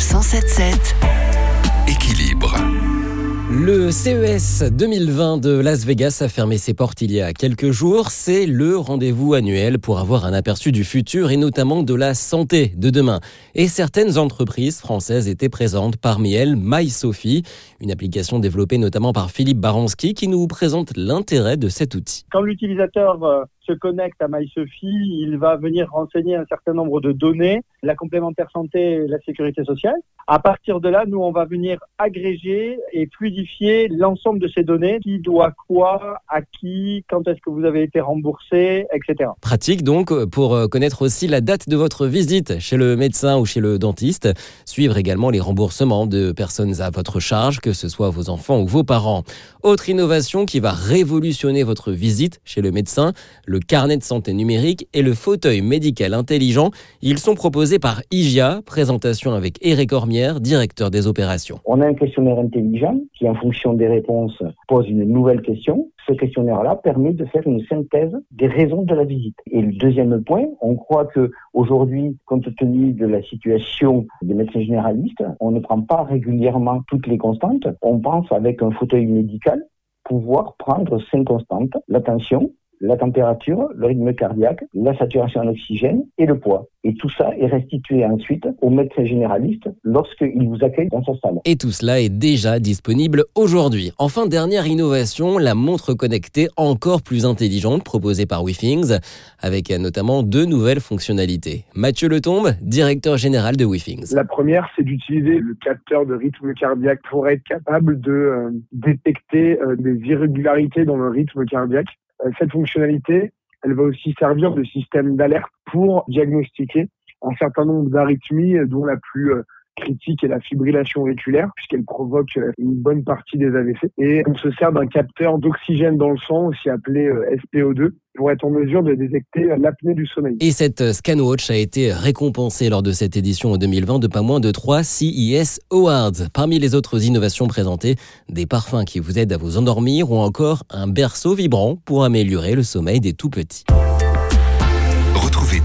177 Équilibre. Le CES 2020 de Las Vegas a fermé ses portes il y a quelques jours. C'est le rendez-vous annuel pour avoir un aperçu du futur et notamment de la santé de demain. Et certaines entreprises françaises étaient présentes, parmi elles MySophie, une application développée notamment par Philippe Baranski qui nous présente l'intérêt de cet outil. Quand l'utilisateur euh, se connecte à MySophie, il va venir renseigner un certain nombre de données, la complémentaire santé la sécurité sociale. À partir de là, nous, on va venir agréger et fluidifier l'ensemble de ces données, qui doit quoi, à qui, quand est-ce que vous avez été remboursé, etc. Pratique donc pour euh, connaître aussi la date de votre visite chez le médecin ou chez le dentiste, suivre également les remboursements de personnes à votre charge, que ce soit vos enfants ou vos parents. Autre innovation qui va révolutionner votre visite chez le médecin, le carnet de santé numérique et le fauteuil médical intelligent. Ils sont proposés par IGIA, présentation avec Eric Ormière, directeur des opérations. On a un questionnaire intelligent qui, en fonction des réponses, pose une nouvelle question. Ce questionnaire-là permet de faire une synthèse des raisons de la visite. Et le deuxième point, on croit que aujourd'hui, compte tenu de la situation des médecins généralistes, on ne prend pas régulièrement toutes les constantes. On pense avec un fauteuil médical pouvoir prendre cinq constantes, l'attention, la température, le rythme cardiaque, la saturation en oxygène et le poids. Et tout ça est restitué ensuite au médecin généraliste lorsqu'il vous accueille dans sa salle. Et tout cela est déjà disponible aujourd'hui. Enfin, dernière innovation, la montre connectée encore plus intelligente proposée par WeThings, avec notamment deux nouvelles fonctionnalités. Mathieu Letombe, directeur général de WeThings. La première, c'est d'utiliser le capteur de rythme cardiaque pour être capable de euh, détecter euh, des irrégularités dans le rythme cardiaque cette fonctionnalité, elle va aussi servir de système d'alerte pour diagnostiquer un certain nombre d'arythmies, dont la plus euh, critique est la fibrillation auriculaire, puisqu'elle provoque euh, une bonne partie des AVC. Et on se sert d'un capteur d'oxygène dans le sang, aussi appelé euh, SPO2, pour être en mesure de détecter l'apnée du sommeil. Et cette ScanWatch a été récompensée lors de cette édition en 2020 de pas moins de 3 CES Awards. Parmi les autres innovations présentées, des parfums qui vous aident à vous endormir ou encore un berceau vibrant pour améliorer le sommeil des tout petits.